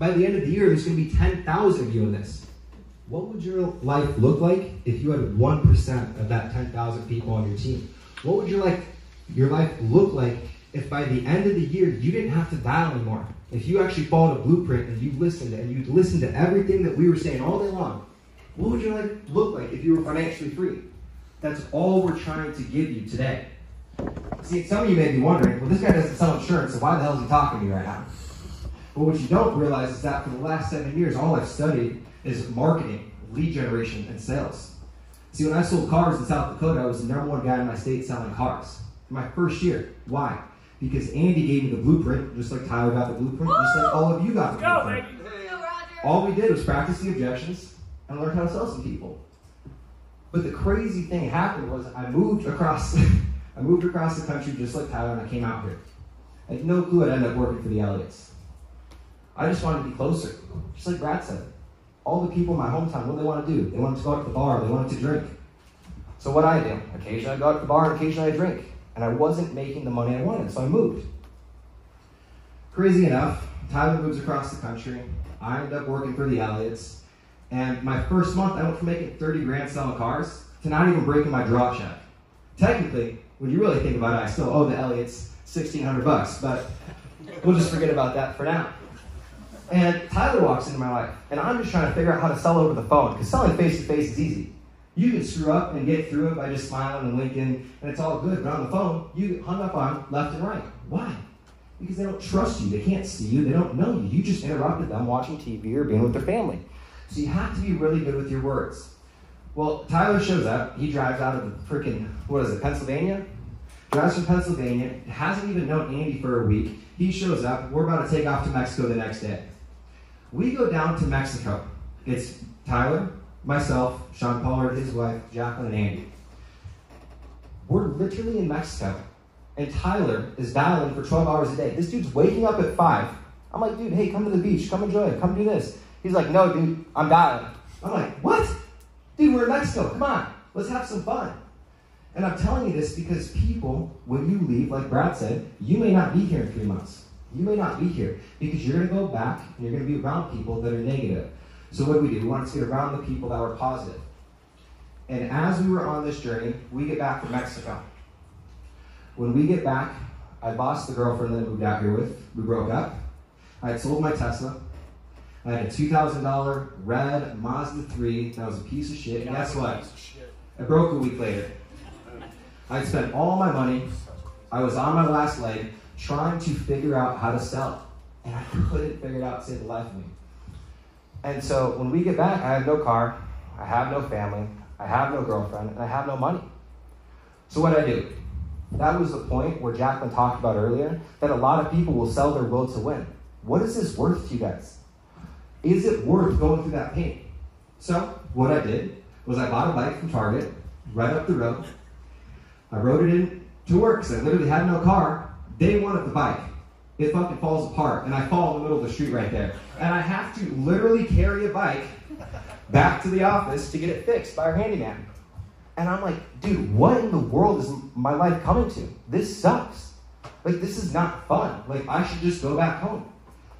By the end of the year, there's going to be 10,000 of you in this. What would your life look like if you had 1% of that 10,000 people on your team? What would your life, your life look like if by the end of the year you didn't have to dial anymore? If you actually followed a blueprint and you listened and you listened to everything that we were saying all day long, what would your life look like if you were financially free? That's all we're trying to give you today. See, some of you may be wondering, well, this guy doesn't sell insurance, so why the hell is he talking to me right now? But what you don't realize is that for the last seven years, all I've studied is marketing, lead generation, and sales. See, when I sold cars in South Dakota, I was the number one guy in my state selling cars. My first year. Why? Because Andy gave me the blueprint, just like Tyler got the blueprint, just like all of you got the Go, blueprint. baby. All we did was practice the objections and learn how to sell some people. But the crazy thing happened was I moved across I moved across the country just like Tyler and I came out here. I had no clue I'd end up working for the Elliotts. I just wanted to be closer. Just like Brad said. All the people in my hometown, what do they want to do? They wanted to go out to the bar, they wanted to drink. So what I do, occasionally I go out to the bar and occasionally I drink. And I wasn't making the money I wanted, so I moved. Crazy enough, Tyler moves across the country. I end up working for the Elliotts. And my first month, I went from making 30 grand selling cars to not even breaking my drop check. Technically, when you really think about it, I still owe the Elliotts 1600 bucks, but we'll just forget about that for now. And Tyler walks into my life, and I'm just trying to figure out how to sell over the phone, because selling face to face is easy. You can screw up and get through it by just smiling and winking, and it's all good. But on the phone, you get hung up on left and right. Why? Because they don't trust you. They can't see you. They don't know you. You just interrupted them watching TV or being with their family. So you have to be really good with your words. Well, Tyler shows up. He drives out of the freaking, what is it, Pennsylvania? Drives from Pennsylvania. Hasn't even known Andy for a week. He shows up. We're about to take off to Mexico the next day. We go down to Mexico. It's Tyler, myself, Sean Pollard, his wife, Jacqueline, and Andy. We're literally in Mexico. And Tyler is dialing for 12 hours a day. This dude's waking up at 5. I'm like, dude, hey, come to the beach. Come enjoy it. Come do this. He's like, no, dude, I'm dialing. I'm like, what? Dude, we're in Mexico. Come on. Let's have some fun. And I'm telling you this because people, when you leave, like Brad said, you may not be here in three months. You may not be here because you're going to go back and you're going to be around people that are negative. So what do we do? We want to get around the people that were positive. And as we were on this journey, we get back from Mexico. When we get back, I lost the girlfriend that I moved out here with. We broke up. I had sold my Tesla. I had a $2,000 red Mazda 3 that was a piece of shit. And guess what? I broke a week later. I'd spent all my money. I was on my last leg trying to figure out how to sell. And I couldn't figure it out save the life of me. And so when we get back, I have no car, I have no family, I have no girlfriend, and I have no money. So what I do? That was the point where Jacqueline talked about earlier that a lot of people will sell their will to win. What is this worth to you guys? Is it worth going through that pain? So what I did was I bought a bike from Target right up the road. I rode it in to work because I literally had no car. Day one of the bike, it fucking falls apart, and I fall in the middle of the street right there. And I have to literally carry a bike back to the office to get it fixed by our handyman. And I'm like, dude, what in the world is my life coming to? This sucks. Like, this is not fun. Like, I should just go back home.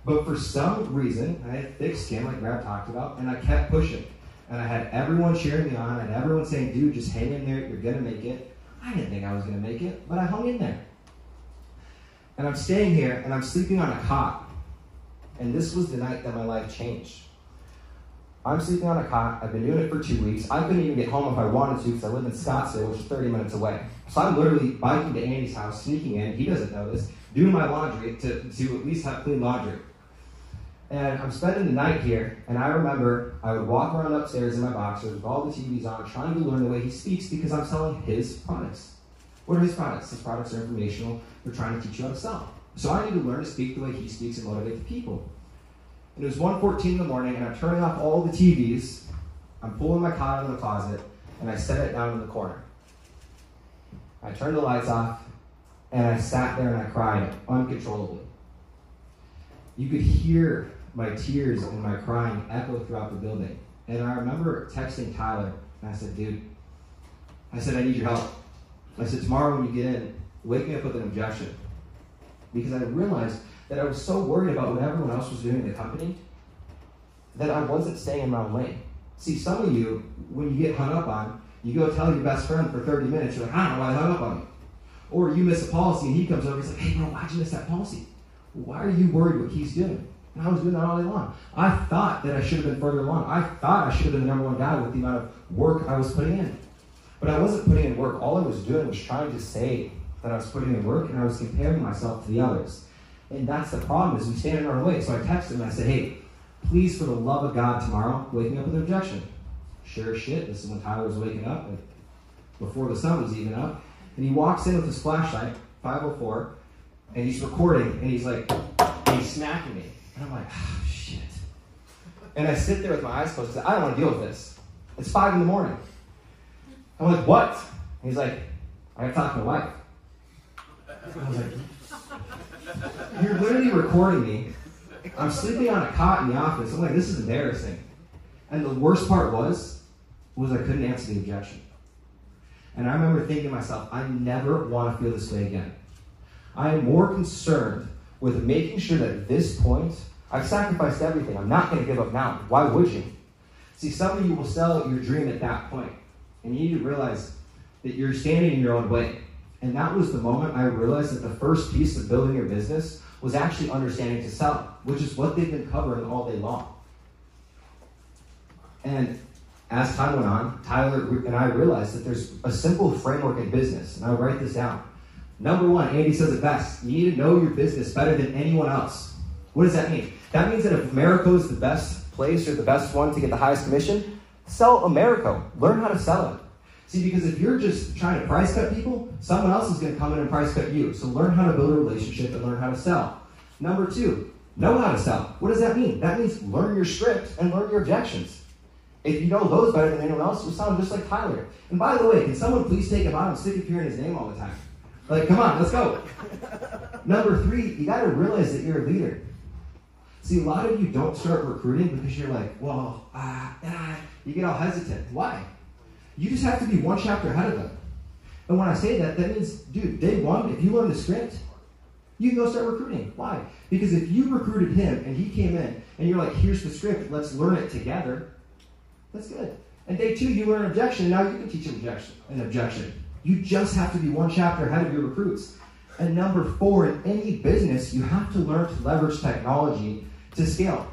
But for some reason, I had thick skin, like Brad talked about, and I kept pushing. And I had everyone cheering me on, and everyone saying, dude, just hang in there, you're gonna make it. I didn't think I was gonna make it, but I hung in there. And I'm staying here, and I'm sleeping on a cot. And this was the night that my life changed. I'm sleeping on a cot. I've been doing it for two weeks. I couldn't even get home if I wanted to because I live in Scottsdale, which is 30 minutes away. So I'm literally biking to Andy's house, sneaking in. He doesn't know this. Doing my laundry to, to at least have clean laundry. And I'm spending the night here, and I remember I would walk around upstairs in my boxers with all the TVs on, trying to learn the way he speaks because I'm selling his products. What are his products? His products are informational. They're trying to teach you how to sell. So I need to learn to speak the way he speaks and motivate the people. And it was 1.14 in the morning, and I'm turning off all the TVs. I'm pulling my cot out of the closet, and I set it down in the corner. I turned the lights off, and I sat there and I cried uncontrollably. You could hear my tears and my crying echo throughout the building. And I remember texting Tyler, and I said, dude, I said, I need your help. I said, tomorrow when you get in, wake me up with an objection. Because I realized that I was so worried about what everyone else was doing in the company that I wasn't staying in my lane. See, some of you, when you get hung up on, you go tell your best friend for 30 minutes, you're like, I don't know why I hung up on you. Or you miss a policy and he comes over, he's like, hey bro, why'd you miss that policy? Why are you worried what he's doing? And I was doing that all day long. I thought that I should have been further along. I thought I should have been the number one guy with the amount of work I was putting in. But I wasn't putting in work. All I was doing was trying to say that I was putting in work and I was comparing myself to the others. And that's the problem is we stand in our way. So I texted him and I said, hey, please for the love of God tomorrow, wake me up with an objection. Sure shit, this is when Tyler was waking up, before the sun was even up. And he walks in with his flashlight, 504, and he's recording, and he's like, and he's smacking me. And I'm like, oh, shit. And I sit there with my eyes closed. I, I don't want to deal with this. It's five in the morning. I'm like, what? And he's like, I got to talk to my wife. I was like, you're literally recording me. I'm sleeping on a cot in the office. I'm like, this is embarrassing. And the worst part was, was I couldn't answer the objection. And I remember thinking to myself, I never want to feel this way again. I am more concerned with making sure that at this point, I've sacrificed everything. I'm not going to give up now. Why would you? See, some of you will sell your dream at that point. And you need to realize that you're standing in your own way. And that was the moment I realized that the first piece of building your business was actually understanding to sell, which is what they've been covering all day long. And as time went on, Tyler and I realized that there's a simple framework in business, and I'll write this down. Number one, Andy says it best. You need to know your business better than anyone else. What does that mean? That means that if Americo is the best place or the best one to get the highest commission, sell Americo. Learn how to sell it. See, because if you're just trying to price cut people, someone else is going to come in and price cut you. So learn how to build a relationship and learn how to sell. Number two, know how to sell. What does that mean? That means learn your script and learn your objections. If you know those better than anyone else, you'll sound just like Tyler. And by the way, can someone please take him out and stick of hearing his name all the time? Like, come on, let's go. Number three, you got to realize that you're a leader. See, a lot of you don't start recruiting because you're like, well, ah, ah, you get all hesitant. Why? You just have to be one chapter ahead of them. And when I say that, that means, dude, day one, if you learn the script, you can go start recruiting. Why? Because if you recruited him and he came in and you're like, here's the script, let's learn it together, that's good. And day two, you learn objection, and now you can teach an objection. An objection. You just have to be one chapter ahead of your recruits. And number four, in any business, you have to learn to leverage technology to scale.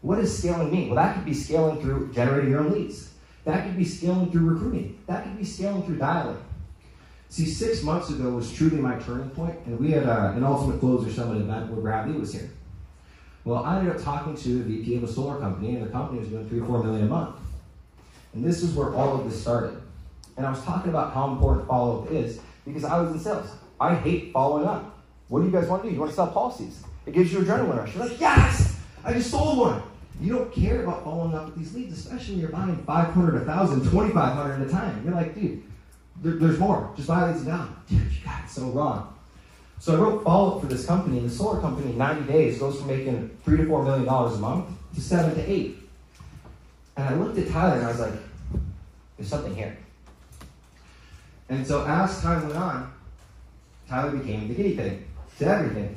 What does scaling mean? Well, that could be scaling through generating your own leads. That could be scaling through recruiting. That could be scaling through dialing. See, six months ago was truly my turning point, and we had uh, an Ultimate Closer Summit event where Brad Lea was here. Well, I ended up talking to the VP of a solar company, and the company was doing three or four million a month. And this is where all of this started. And I was talking about how important follow up is because I was in sales. I hate following up. What do you guys want to do? You want to sell policies? It gives you adrenaline rush. You're like, yes, I just sold one. You don't care about following up with these leads, especially when you're buying 500, 1,000, 2,500 at a time. You're like, dude, there, there's more. Just buy leads now. Dude, you got it so wrong. So I wrote follow up for this company, the solar company in 90 days goes from making three to four million dollars a month to seven to eight. And I looked at Tyler and I was like, there's something here. And so as time went on, Tyler became the guinea pig to everything.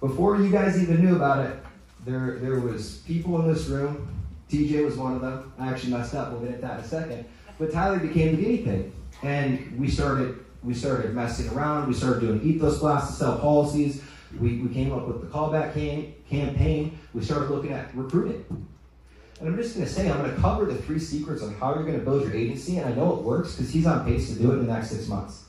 Before you guys even knew about it, there, there was people in this room. TJ was one of them. I actually messed up. We'll get into that in a second. But Tyler became the guinea pig. And we started we started messing around. We started doing ethos blasts to sell policies. We, we came up with the callback cam- campaign. We started looking at recruiting. And I'm just going to say, I'm going to cover the three secrets on how you're going to build your agency. And I know it works because he's on pace to do it in the next six months.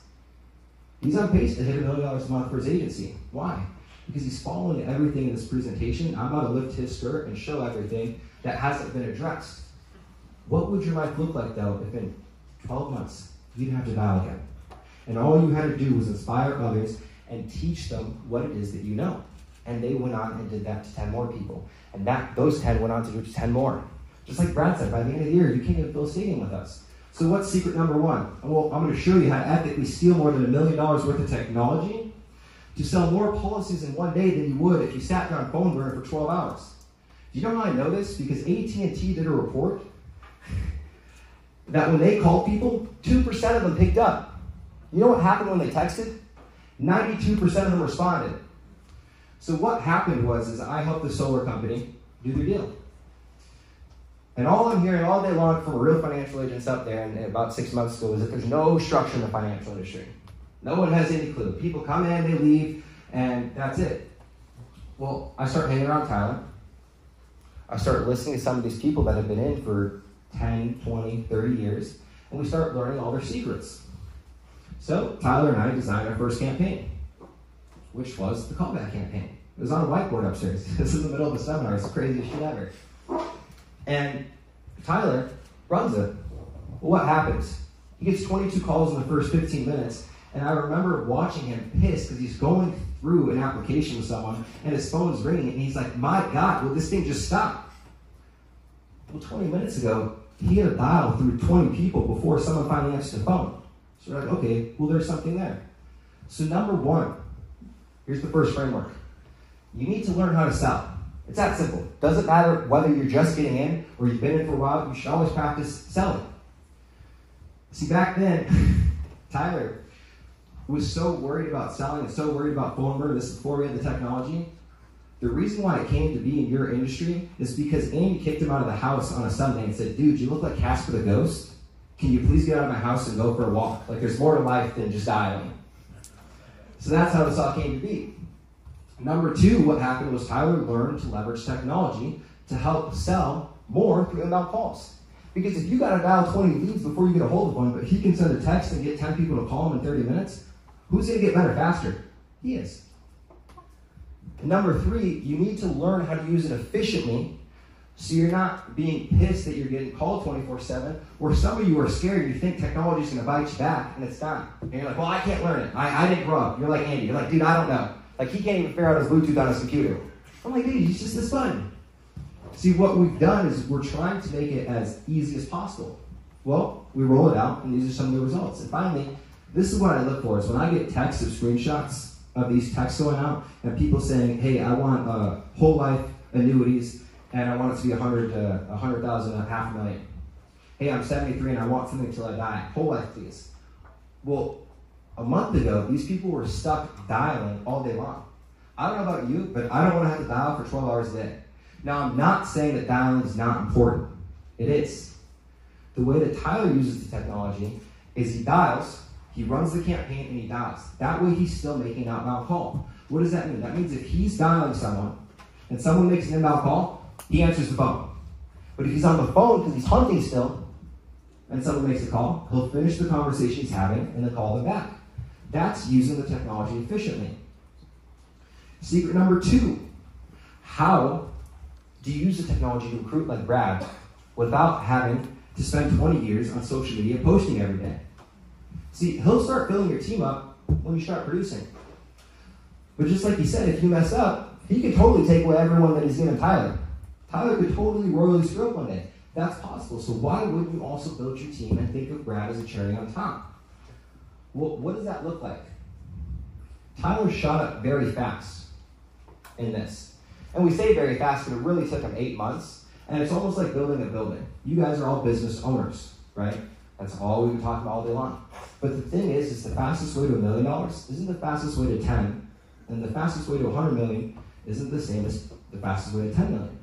He's on pace to hit a million dollars a month for his agency. Why? Because he's following everything in this presentation. I'm about to lift his skirt and show everything that hasn't been addressed. What would your life look like, though, if in 12 months you didn't have to dial again? And all you had to do was inspire others and teach them what it is that you know. And they went on and did that to 10 more people. And that those 10 went on to do to 10 more. Just like Brad said, by the end of the year, you can't even fill a stadium with us. So what's secret number one? Well, I'm going to show you how to ethically steal more than a million dollars worth of technology to sell more policies in one day than you would if you sat on PhoneBurner for 12 hours. Do you know how I know this? Because AT&T did a report that when they called people, 2% of them picked up. You know what happened when they texted? 92% of them responded. So what happened was is I helped the solar company do their deal. And all I'm hearing all day long from a real financial agents up there, and about six months ago, is that there's no structure in the financial industry. No one has any clue. People come in, they leave, and that's it. Well, I start hanging around Tyler. I start listening to some of these people that have been in for 10, 20, 30 years, and we start learning all their secrets. So Tyler and I designed our first campaign, which was the callback campaign. It was on a whiteboard upstairs. this is the middle of the seminar. It's the craziest shit ever. And Tyler runs it. Well, what happens? He gets 22 calls in the first 15 minutes, and I remember watching him pissed because he's going through an application with someone, and his phone's ringing, and he's like, "My God, will this thing just stop?" Well, 20 minutes ago, he had a dial through 20 people before someone finally answered the phone. So we're like, okay, well, there's something there. So number one, here's the first framework. You need to learn how to sell. It's that simple. Doesn't matter whether you're just getting in or you've been in for a while, you should always practice selling. See, back then, Tyler was so worried about selling and so worried about phone number, this is before we had the technology. The reason why it came to be in your industry is because Amy kicked him out of the house on a Sunday and said, Dude, you look like Casper the Ghost. Can you please get out of my house and go for a walk? Like, there's more to life than just dialing. So that's how this all came to be. Number two, what happened was Tyler learned to leverage technology to help sell more through inbound calls. Because if you got to dial 20 leads before you get a hold of one, but he can send a text and get 10 people to call him in 30 minutes, who's going to get better faster? He is. Number three, you need to learn how to use it efficiently so you're not being pissed that you're getting called 24 7, or some of you are scared, you think technology is going to bite you back, and it's not. And you're like, well, I can't learn it. I, I didn't grow up. You're like Andy. You're like, dude, I don't know. Like he can't even figure out his Bluetooth on his computer. I'm like, dude, he's just this fun. See, what we've done is we're trying to make it as easy as possible. Well, we roll it out, and these are some of the results. And finally, this is what I look for: is when I get texts of screenshots of these texts going out, and people saying, "Hey, I want uh, whole life annuities, and I want it to be a hundred to a hundred thousand, a half million. Hey, I'm 73 and I want something until I die. Whole life, please. Well, a month ago, these people were stuck dialing all day long. I don't know about you, but I don't want to have to dial for 12 hours a day. Now, I'm not saying that dialing is not important. It is. The way that Tyler uses the technology is he dials, he runs the campaign, and he dials. That way, he's still making outbound call. What does that mean? That means if he's dialing someone and someone makes an inbound call, he answers the phone. But if he's on the phone because he's hunting still, and someone makes a call, he'll finish the conversation he's having and then call them back. That's using the technology efficiently. Secret number two how do you use the technology to recruit like Brad without having to spend 20 years on social media posting every day? See, he'll start filling your team up when you start producing. But just like he said, if you mess up, he could totally take away everyone that he's given Tyler. Tyler could totally royally screw up one day. That's possible. So why wouldn't you also build your team and think of Brad as a cherry on top? Well, what does that look like? Tyler shot up very fast in this. And we say very fast, but it really took him eight months. And it's almost like building a building. You guys are all business owners, right? That's all we've been talking about all day long. But the thing is, is the fastest way to a million dollars isn't the fastest way to 10, and the fastest way to 100 million isn't the same as the fastest way to 10 million.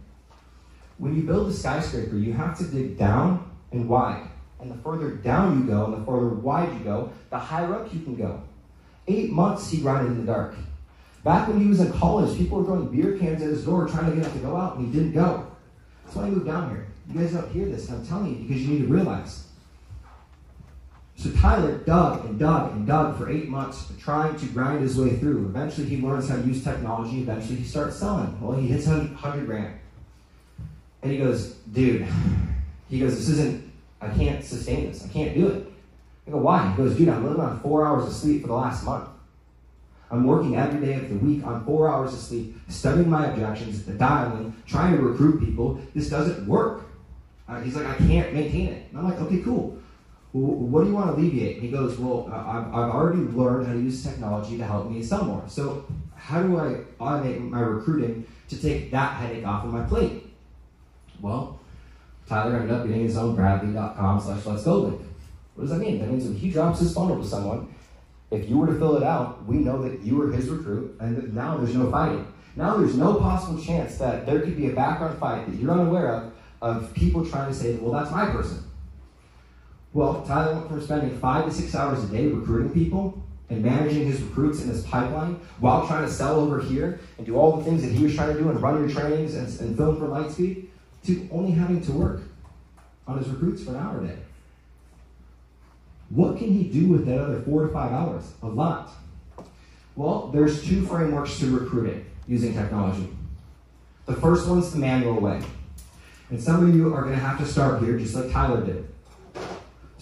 When you build a skyscraper, you have to dig down and wide. And the further down you go and the further wide you go, the higher up you can go. Eight months he grinded in the dark. Back when he was in college, people were throwing beer cans at his door trying to get him to go out, and he didn't go. That's why he moved down here. You guys don't hear this, I'm telling you because you need to realize. So Tyler dug and dug and dug for eight months, trying to grind his way through. Eventually, he learns how to use technology. Eventually, he starts selling. Well, he hits 100 grand. And he goes, dude, he goes, this isn't, I can't sustain this. I can't do it. I go, why? He goes, dude, I'm living on four hours of sleep for the last month. I'm working every day of the week on four hours of sleep, studying my objections, the dialing, trying to recruit people. This doesn't work. Uh, he's like, I can't maintain it. And I'm like, okay, cool. What do you want to alleviate? He goes, well, I've, I've already learned how to use technology to help me sell more. So how do I automate my recruiting to take that headache off of my plate? Well, Tyler ended up getting his own bradlea.com slash let's go link. What does that mean? That means when he drops his funnel to someone, if you were to fill it out, we know that you were his recruit and now there's no fighting. Now there's no possible chance that there could be a background fight that you're unaware of of people trying to say, well, that's my person. Well, Tyler went from spending five to six hours a day recruiting people and managing his recruits in his pipeline while trying to sell over here and do all the things that he was trying to do and run your trainings and, and film for Lightspeed to only having to work on his recruits for an hour a day. What can he do with that other four to five hours? A lot. Well, there's two frameworks to recruiting using technology. The first one's the manual way. And some of you are going to have to start here just like Tyler did.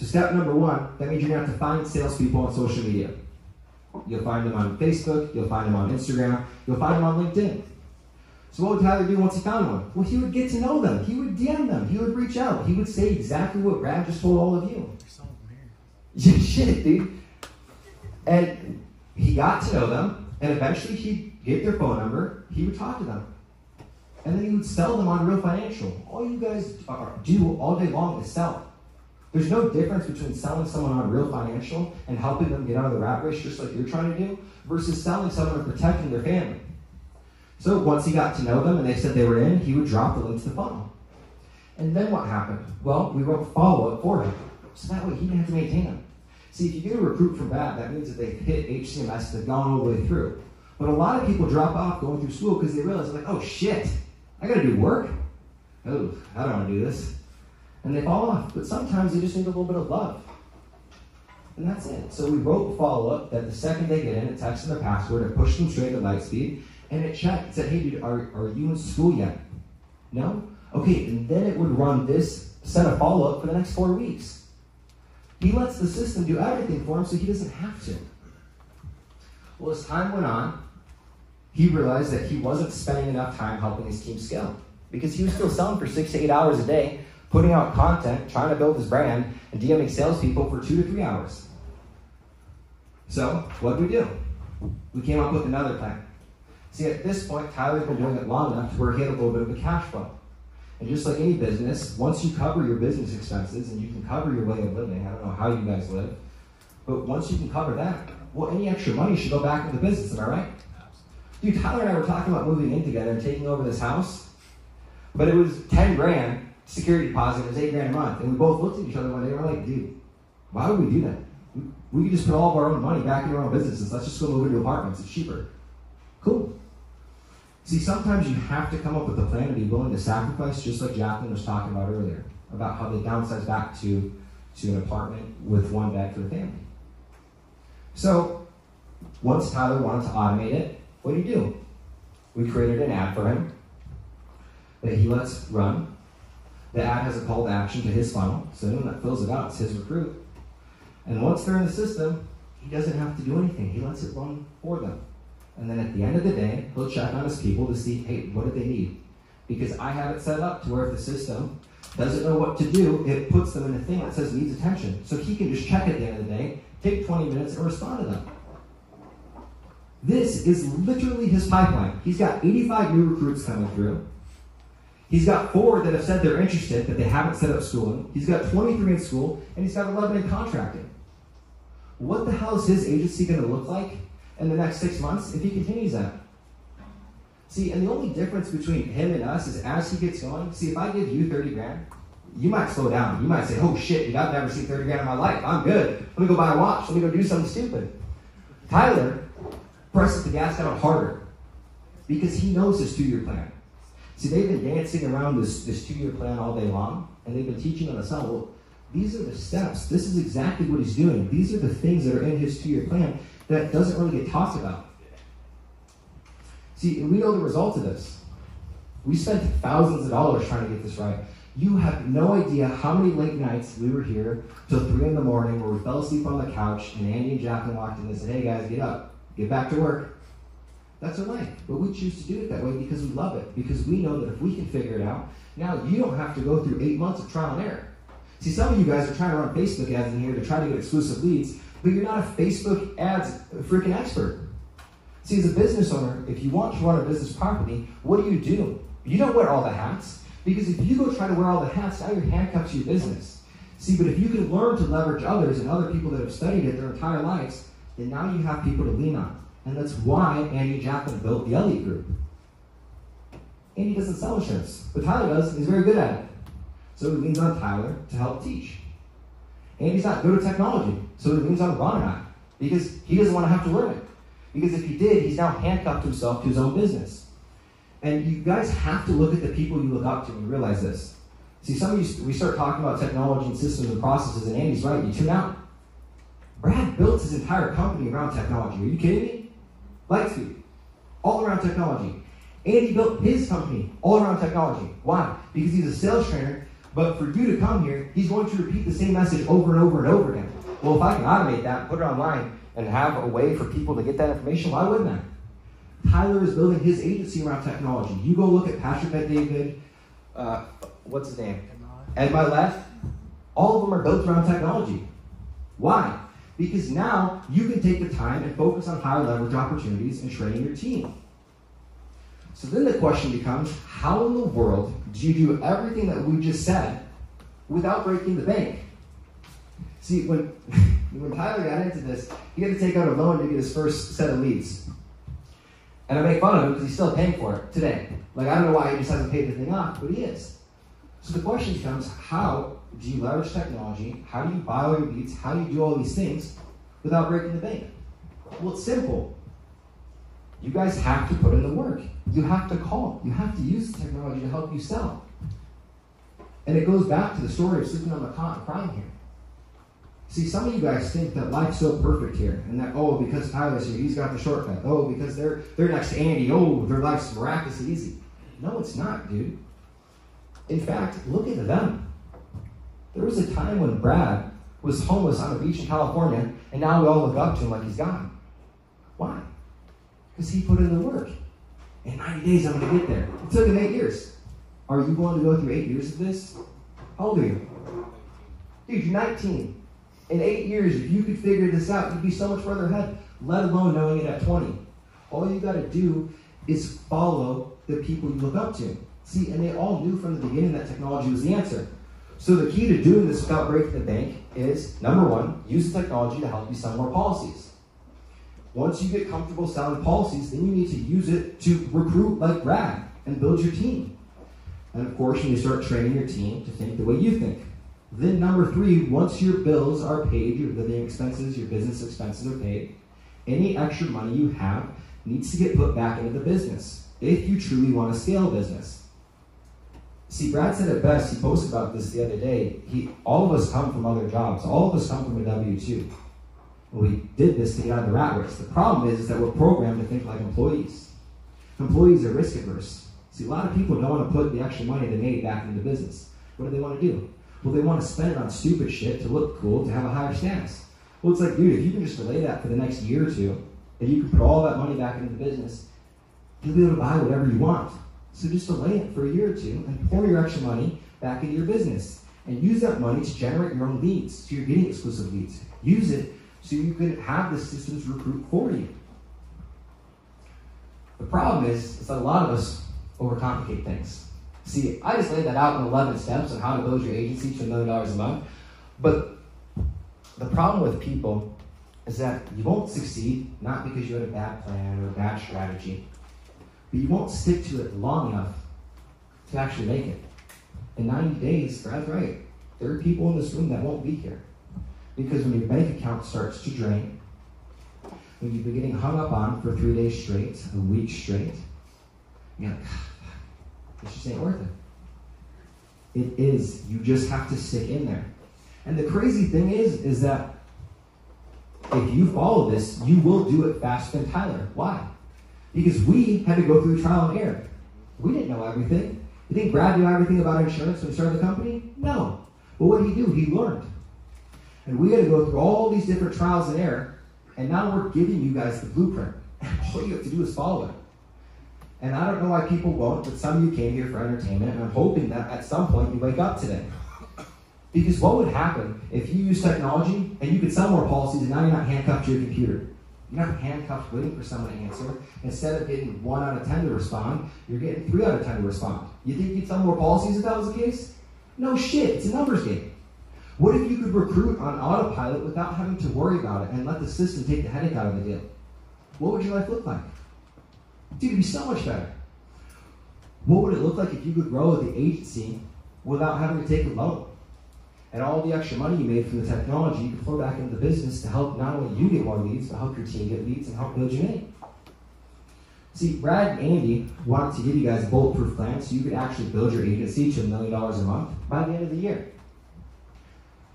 So, step number one, that means you're going to have to find salespeople on social media. You'll find them on Facebook, you'll find them on Instagram, you'll find them on LinkedIn. So, what would Tyler do once he found one? Well, he would get to know them, he would DM them, he would reach out, he would say exactly what Brad just told all of you. You're selling weird. Yeah, shit, dude. And he got to know them, and eventually he'd get their phone number, he would talk to them. And then he would sell them on Real Financial. All you guys are, do all day long is sell. There's no difference between selling someone on Real Financial and helping them get out of the rat race just like you're trying to do versus selling someone and protecting their family. So once he got to know them and they said they were in, he would drop the link to the funnel. And then what happened? Well, we wrote follow up for him. So that way he didn't have to maintain them. See, if you get a recruit from BAT, that means that they've hit HCMS, they've gone all the way through. But a lot of people drop off going through school because they realize, like, oh shit, I gotta do work. Oh, I don't wanna do this. And they fall off. But sometimes they just need a little bit of love. And that's it. So we wrote follow up that the second they get in, it texts them the password, it pushed them straight to Lightspeed, and it checked, it said, hey dude, are, are you in school yet? No? Okay, and then it would run this set of follow up for the next four weeks. He lets the system do everything for him so he doesn't have to. Well, as time went on, he realized that he wasn't spending enough time helping his team scale because he was still selling for six to eight hours a day, putting out content, trying to build his brand, and DMing salespeople for two to three hours. So, what did we do? We came up with another plan. See, at this point, Tyler's been doing it long enough to where he had a little bit of a cash flow. And just like any business, once you cover your business expenses and you can cover your way of living, I don't know how you guys live, but once you can cover that, well, any extra money should go back into the business, am I right? Dude, Tyler and I were talking about moving in together and taking over this house, but it was 10 grand security deposit, it was 8 grand a month. And we both looked at each other one day and we're like, dude, why would we do that? We could just put all of our own money back into our own businesses. Let's just go move into apartments. It's cheaper. Cool. See, sometimes you have to come up with a plan and be willing to sacrifice, just like Jacqueline was talking about earlier, about how they downsized back to, to an apartment with one bed for the family. So, once Tyler wanted to automate it, what do you do? We created an app for him that he lets run. The ad has a call to action to his funnel, so anyone that fills it out is his recruit. And once they're in the system, he doesn't have to do anything. He lets it run for them. And then at the end of the day, he'll check on his people to see, hey, what do they need? Because I have it set up to where if the system doesn't know what to do, it puts them in a thing that says needs attention. So he can just check at the end of the day, take 20 minutes, and respond to them. This is literally his pipeline. He's got 85 new recruits coming through. He's got four that have said they're interested, but they haven't set up schooling. He's got 23 in school, and he's got 11 in contracting. What the hell is his agency going to look like in the next six months if he continues that? See, and the only difference between him and us is as he gets going, see, if I give you 30 grand, you might slow down. You might say, oh shit, I've never seen 30 grand in my life. I'm good. Let me go buy a watch. Let me go do something stupid. Tyler presses the gas down harder because he knows his two year plan. See, they've been dancing around this, this two year plan all day long, and they've been teaching on the side. well, these are the steps. This is exactly what he's doing. These are the things that are in his two year plan that doesn't really get talked about. See, we know the results of this. We spent thousands of dollars trying to get this right. You have no idea how many late nights we were here till 3 in the morning where we fell asleep on the couch and Andy and Jacqueline walked in and said, Hey guys, get up, get back to work. That's our life. But we choose to do it that way because we love it. Because we know that if we can figure it out, now you don't have to go through eight months of trial and error. See, some of you guys are trying to run Facebook ads in here to try to get exclusive leads, but you're not a Facebook ads freaking expert. See, as a business owner, if you want to run a business properly, what do you do? You don't wear all the hats. Because if you go try to wear all the hats, now you're handcuffed to your business. See, but if you can learn to leverage others and other people that have studied it their entire lives, then now you have people to lean on. And that's why Andy Jacqueline built the Elliott Group. Andy doesn't sell insurance, but Tyler does, he's very good at it. So he leans on Tyler to help teach. Andy's not good at technology, so he leans on Ron and I, because he doesn't want to have to learn it. Because if he did, he's now handcuffed himself to his own business. And you guys have to look at the people you look up to and realize this. See, some of you, we start talking about technology and systems and processes, and Andy's right, you tune out. Brad built his entire company around technology. Are you kidding me? Lightspeed, all around technology. Andy built his company all around technology. Why? Because he's a sales trainer, but for you to come here, he's going to repeat the same message over and over and over again. Well, if I can automate that, put it online, and have a way for people to get that information, why wouldn't I? Tyler is building his agency around technology. You go look at Patrick Bet-David, uh, what's his name? Ed Mylett. All of them are built around technology. Why? Because now you can take the time and focus on higher leverage opportunities and training your team. So then the question becomes how in the world do you do everything that we just said without breaking the bank? See, when, when Tyler got into this, he had to take out a loan to get his first set of leads. And I make fun of him because he's still paying for it today. Like, I don't know why he just hasn't paid the thing off, but he is. So the question becomes how do you leverage technology? How do you buy all your leads? How do you do all these things without breaking the bank? Well, it's simple. You guys have to put in the work. You have to call. You have to use the technology to help you sell. And it goes back to the story of sleeping on the cot crying here. See, some of you guys think that life's so perfect here, and that oh, because Tyler's here, he's got the shortcut. Oh, because they're they're next to Andy, oh, their life's miraculously easy. No, it's not, dude. In fact, look at them. There was a time when Brad was homeless on a beach in California, and now we all look up to him like he's God. Why? Because he put in the work. In 90 days, I'm going to get there. It took him eight years. Are you going to go through eight years of this? How old are you? Dude, you're 19 in eight years, if you could figure this out, you'd be so much further ahead, let alone knowing it at 20. All you got to do is follow the people you look up to. See, and they all knew from the beginning that technology was the answer. So the key to doing this without breaking the bank is number one, use technology to help you sell more policies. Once you get comfortable selling policies, then you need to use it to recruit like Brad and build your team. And of course, you need to start training your team to think the way you think. Then number three, once your bills are paid, your living expenses, your business expenses are paid, any extra money you have needs to get put back into the business if you truly want to scale business. See, Brad said it best. He posted about this the other day. He, all of us come from other jobs. All of us come from a W two. We did this to get out of the rat race. The problem is, is that we're programmed to think like employees. Employees are risk averse. See, a lot of people don't want to put the extra money they made back into business. What do they want to do? Well, they want to spend it on stupid shit to look cool, to have a higher status. Well, it's like, dude, if you can just delay that for the next year or two, and you can put all that money back into the business, you'll be able to buy whatever you want. So just delay it for a year or two and pour your extra money back into your business. And use that money to generate your own leads. So you're getting exclusive leads. Use it so you can have the systems recruit for you. The problem is, is that a lot of us overcomplicate things. See, I just laid that out in 11 steps on how to build your agency to a million dollars a month. But the problem with people is that you won't succeed not because you had a bad plan or a bad strategy, but you won't stick to it long enough to actually make it. In 90 days, Brad's right. There are people in this room that won't be here. Because when your bank account starts to drain, when you've been getting hung up on for three days straight, a week straight, you're like, ah, it just ain't worth it. It is. You just have to stick in there. And the crazy thing is, is that if you follow this, you will do it faster than Tyler. Why? Because we had to go through trial and error. We didn't know everything. You think Brad knew everything about insurance when he started the company? No. But what did he do? He learned. And we had to go through all these different trials and error, and now we're giving you guys the blueprint. all you have to do is follow it. And I don't know why people won't, but some of you came here for entertainment, and I'm hoping that at some point you wake up today. Because what would happen if you use technology and you could sell more policies and now you're not handcuffed to your computer? You're not handcuffed waiting for someone to answer. Instead of getting one out of ten to respond, you're getting three out of ten to respond. You think you'd sell more policies if that was the case? No shit, it's a numbers game. What if you could recruit on autopilot without having to worry about it and let the system take the headache out of the deal? What would your life look like? Dude, it'd be so much better. What would it look like if you could grow the agency without having to take a loan? And all the extra money you made from the technology, you can flow back into the business to help not only you get more leads, but help your team get leads and help build your name. See, Brad and Andy wanted to give you guys a bulletproof plan so you could actually build your agency to a million dollars a month by the end of the year.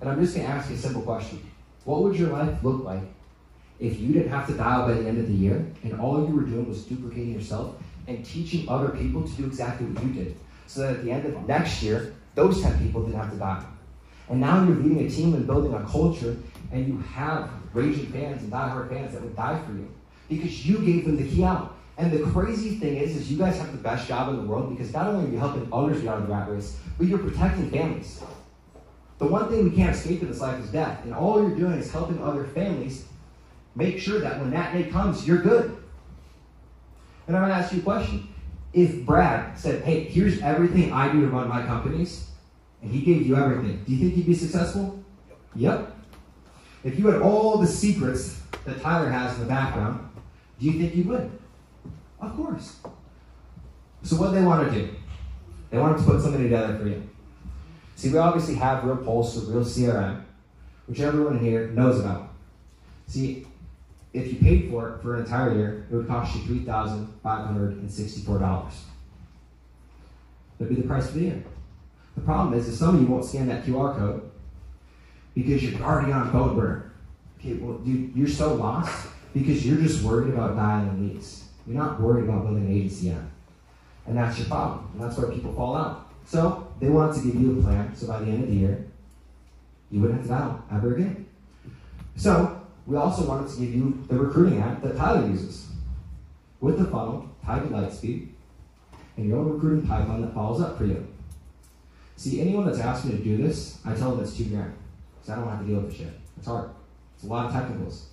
And I'm just going to ask you a simple question. What would your life look like if you didn't have to dial by the end of the year and all you were doing was duplicating yourself and teaching other people to do exactly what you did? So that at the end of next year, those 10 people didn't have to dial. And now you're leading a team and building a culture, and you have raging fans and diehard fans that would die for you because you gave them the key out. And the crazy thing is, is you guys have the best job in the world because not only are you helping others get out of the rat race, but you're protecting families. The one thing we can't escape in this life is death, and all you're doing is helping other families make sure that when that day comes, you're good. And I'm going to ask you a question. If Brad said, hey, here's everything I do to run my companies, and he gave you everything, do you think you'd be successful? Yep. If you had all the secrets that Tyler has in the background, do you think you would? Of course. So what they want to do? They want to put something together for you. See, we obviously have Real Pulse or Real CRM, which everyone here knows about. See, if you paid for it for an entire year, it would cost you $3,564. That'd be the price for the year. The problem is, is some of you won't scan that QR code because you're already on PhoneBurner. Okay, well, dude, you're so lost because you're just worried about dialing leads. You're not worried about building an agency yet. And that's your problem. And that's where people fall out. So they wanted to give you a plan so by the end of the year, you wouldn't have to dial ever again. So we also wanted to give you the recruiting app that Tyler uses with the funnel tied to Lightspeed and your own recruiting pipeline that follows up for you. See, anyone that's asked me to do this, I tell them it's two grand. Because I don't have to deal with the shit. It's hard. It's a lot of technicals.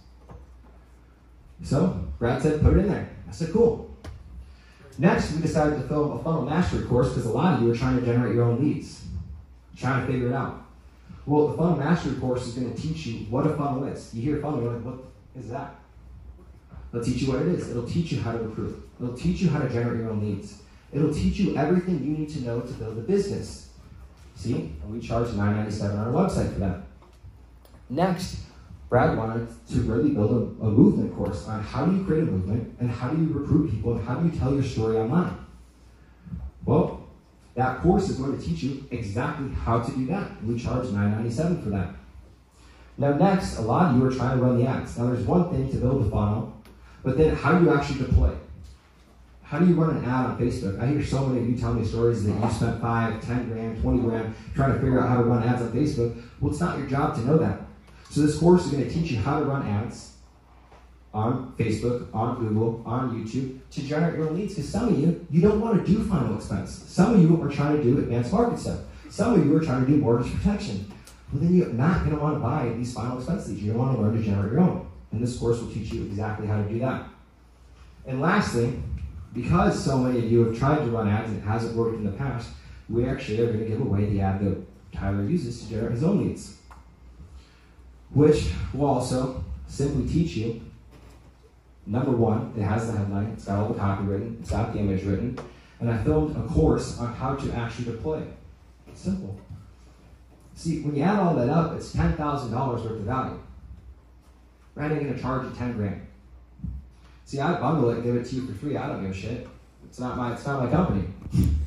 So, Brad said, put it in there. I said, cool. Next, we decided to film a funnel mastery course because a lot of you are trying to generate your own leads, trying to figure it out. Well, the funnel mastery course is going to teach you what a funnel is. You hear funnel, you're like, what is that? It'll teach you what it is. It'll teach you how to recruit. It'll teach you how to generate your own leads. It'll teach you everything you need to know to build a business. See? And we charge $9.97 on our website for that. Next, Brad wanted to really build a, a, movement course on how do you create a movement and how do you recruit people and how do you tell your story online. Well, that course is going to teach you exactly how to do that. We charge $9.97 for that. Now, next, a lot of you are trying to run the ads. Now, there's one thing to build a funnel, but then how do you actually deploy? How do you run an ad on Facebook? I hear so many of you tell me stories that you spent five, ten grand, 20 grand trying to figure out how to run ads on Facebook. Well, it's not your job to know that. So this course is going to teach you how to run ads on Facebook, on Google, on YouTube to generate your own leads. Because some of you, you don't want to do final expense. Some of you are trying to do advanced market stuff. Some of you are trying to do mortgage protection. Well, then you're not going to want to buy these final expense leads. You're going to want to learn to generate your own. And this course will teach you exactly how to do that. And lastly, because so many of you have tried to run ads and it hasn't worked in the past, we actually are going to give away the ad that Tyler uses to generate his own leads, which will also simply teach you number one, it has the headline, it's got all the copy written, it's got the image written, and I filmed a course on how to actually deploy. It's simple. See, when you add all that up, it's $10,000 worth of value. Right? I'm going to charge you 10 grand. See, I bundle it, give it to you for free. I don't give a shit. It's not my, it's not my company.